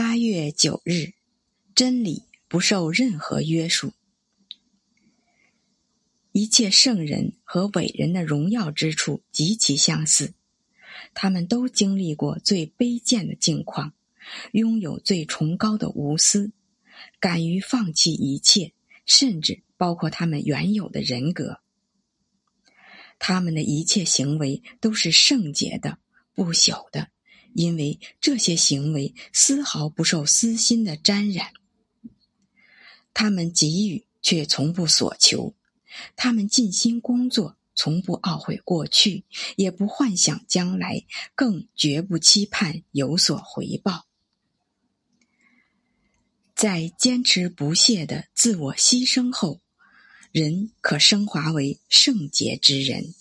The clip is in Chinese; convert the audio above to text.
八月九日，真理不受任何约束。一切圣人和伟人的荣耀之处极其相似，他们都经历过最卑贱的境况，拥有最崇高的无私，敢于放弃一切，甚至包括他们原有的人格。他们的一切行为都是圣洁的、不朽的。因为这些行为丝毫不受私心的沾染，他们给予却从不索求，他们尽心工作，从不懊悔过去，也不幻想将来，更绝不期盼有所回报。在坚持不懈的自我牺牲后，人可升华为圣洁之人。